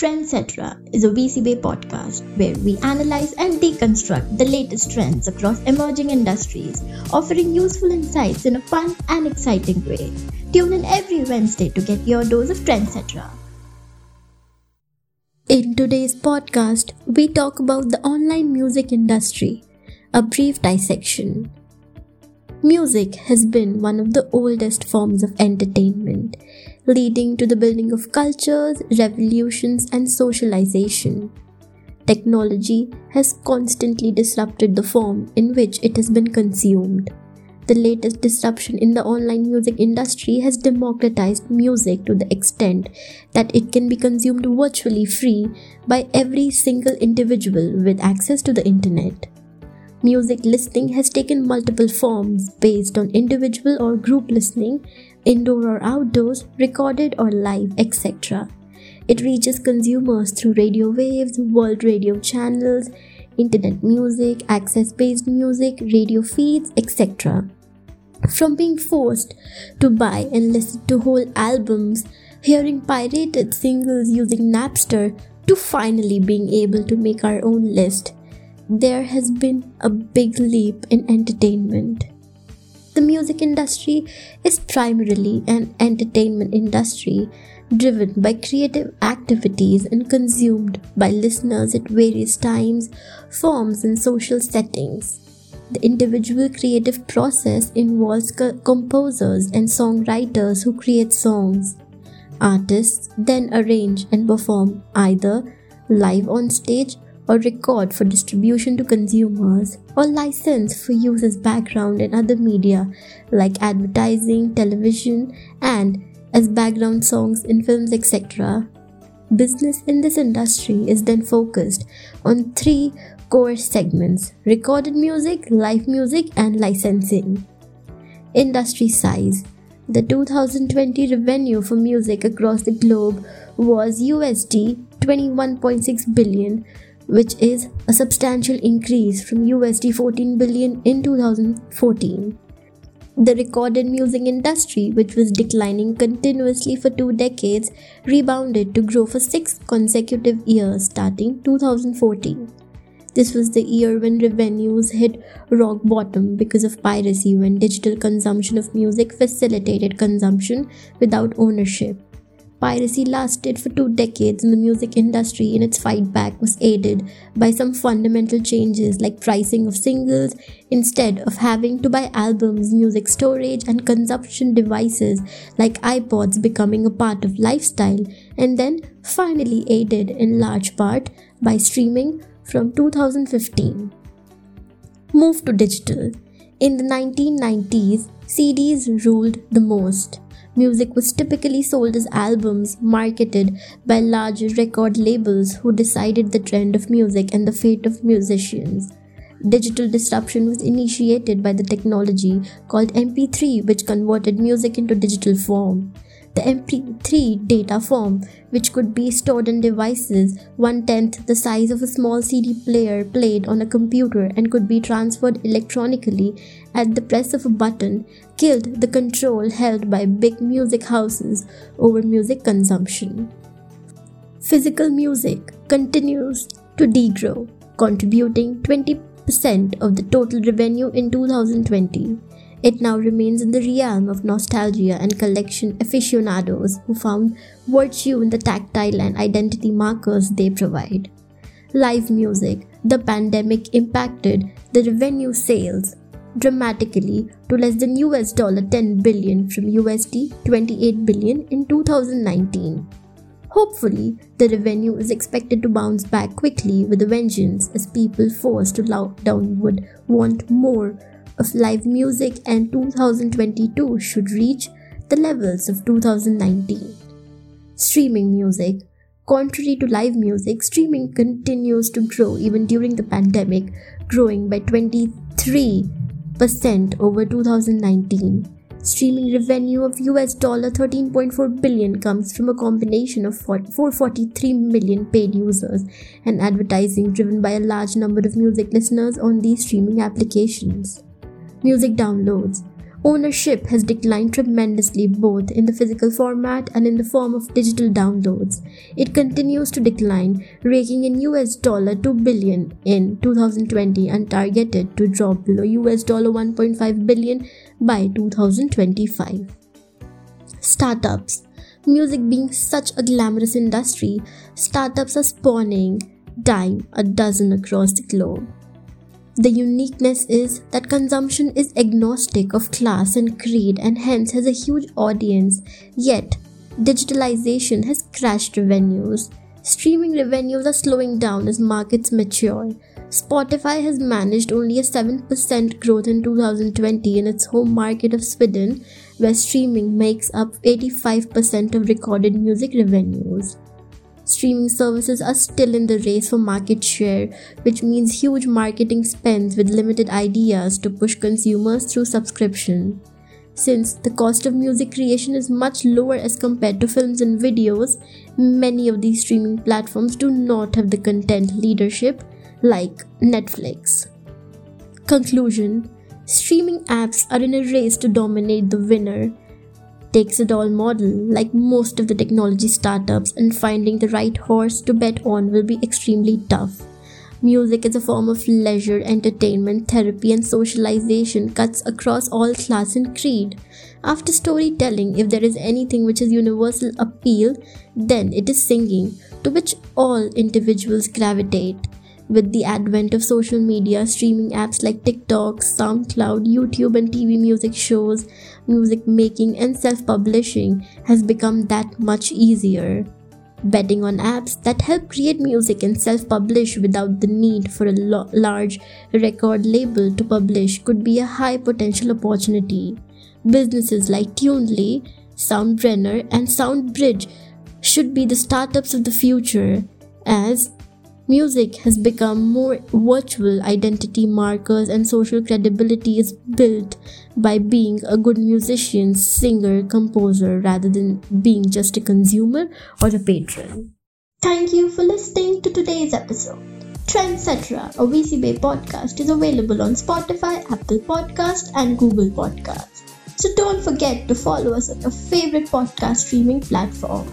Trendsetra is a VC Bay podcast where we analyze and deconstruct the latest trends across emerging industries, offering useful insights in a fun and exciting way. Tune in every Wednesday to get your dose of Trendsetra. In today's podcast, we talk about the online music industry, a brief dissection. Music has been one of the oldest forms of entertainment, leading to the building of cultures, revolutions, and socialization. Technology has constantly disrupted the form in which it has been consumed. The latest disruption in the online music industry has democratized music to the extent that it can be consumed virtually free by every single individual with access to the internet. Music listening has taken multiple forms based on individual or group listening, indoor or outdoors, recorded or live, etc. It reaches consumers through radio waves, world radio channels, internet music, access based music, radio feeds, etc. From being forced to buy and listen to whole albums, hearing pirated singles using Napster, to finally being able to make our own list there has been a big leap in entertainment. The music industry is primarily an entertainment industry driven by creative activities and consumed by listeners at various times, forms, and social settings. The individual creative process involves co- composers and songwriters who create songs. Artists then arrange and perform either live on stage or record for distribution to consumers or license for use as background in other media like advertising, television, and as background songs in films, etc. Business in this industry is then focused on three core segments recorded music, live music, and licensing. Industry size the 2020 revenue for music across the globe was USD 21.6 billion which is a substantial increase from USD 14 billion in 2014. The recorded music industry, which was declining continuously for two decades, rebounded to grow for six consecutive years starting 2014. This was the year when revenues hit rock bottom because of piracy when digital consumption of music facilitated consumption without ownership. Piracy lasted for two decades in the music industry, and its fight back was aided by some fundamental changes like pricing of singles instead of having to buy albums, music storage, and consumption devices like iPods becoming a part of lifestyle, and then finally aided in large part by streaming from 2015. Move to digital. In the 1990s, CDs ruled the most. Music was typically sold as albums marketed by large record labels who decided the trend of music and the fate of musicians. Digital disruption was initiated by the technology called MP3, which converted music into digital form. The MP3 data form, which could be stored in devices one tenth the size of a small CD player played on a computer and could be transferred electronically at the press of a button, killed the control held by big music houses over music consumption. Physical music continues to degrow, contributing 20% of the total revenue in 2020. It now remains in the realm of nostalgia and collection aficionados who found virtue in the tactile and identity markers they provide. Live music, the pandemic impacted the revenue sales dramatically to less than US dollar 10 billion from USD 28 billion in 2019. Hopefully, the revenue is expected to bounce back quickly with a vengeance as people forced to lockdown would want more of live music and 2022 should reach the levels of 2019. Streaming music. Contrary to live music, streaming continues to grow even during the pandemic, growing by 23% over 2019. Streaming revenue of US dollar 13.4 billion comes from a combination of 443 million paid users and advertising driven by a large number of music listeners on these streaming applications music downloads. Ownership has declined tremendously both in the physical format and in the form of digital downloads. It continues to decline, raking in US dollar 2 billion in 2020 and targeted to drop below US dollar 1.5 billion by 2025. Startups Music being such a glamorous industry, startups are spawning dime a dozen across the globe. The uniqueness is that consumption is agnostic of class and creed and hence has a huge audience, yet, digitalization has crashed revenues. Streaming revenues are slowing down as markets mature. Spotify has managed only a 7% growth in 2020 in its home market of Sweden, where streaming makes up 85% of recorded music revenues. Streaming services are still in the race for market share, which means huge marketing spends with limited ideas to push consumers through subscription. Since the cost of music creation is much lower as compared to films and videos, many of these streaming platforms do not have the content leadership like Netflix. Conclusion Streaming apps are in a race to dominate the winner takes it all model, like most of the technology startups, and finding the right horse to bet on will be extremely tough. Music is a form of leisure, entertainment, therapy, and socialization cuts across all class and creed. After storytelling, if there is anything which has universal appeal, then it is singing, to which all individuals gravitate. With the advent of social media, streaming apps like TikTok, SoundCloud, YouTube, and TV music shows, music making, and self publishing has become that much easier. Betting on apps that help create music and self publish without the need for a lo- large record label to publish could be a high potential opportunity. Businesses like Tunely, Soundbrenner, and Soundbridge should be the startups of the future as Music has become more virtual identity markers and social credibility is built by being a good musician, singer, composer rather than being just a consumer or a patron. Thank you for listening to today's episode. Trendsetra, a VC Bay podcast, is available on Spotify, Apple Podcast, and Google Podcast. So don't forget to follow us on your favorite podcast streaming platform.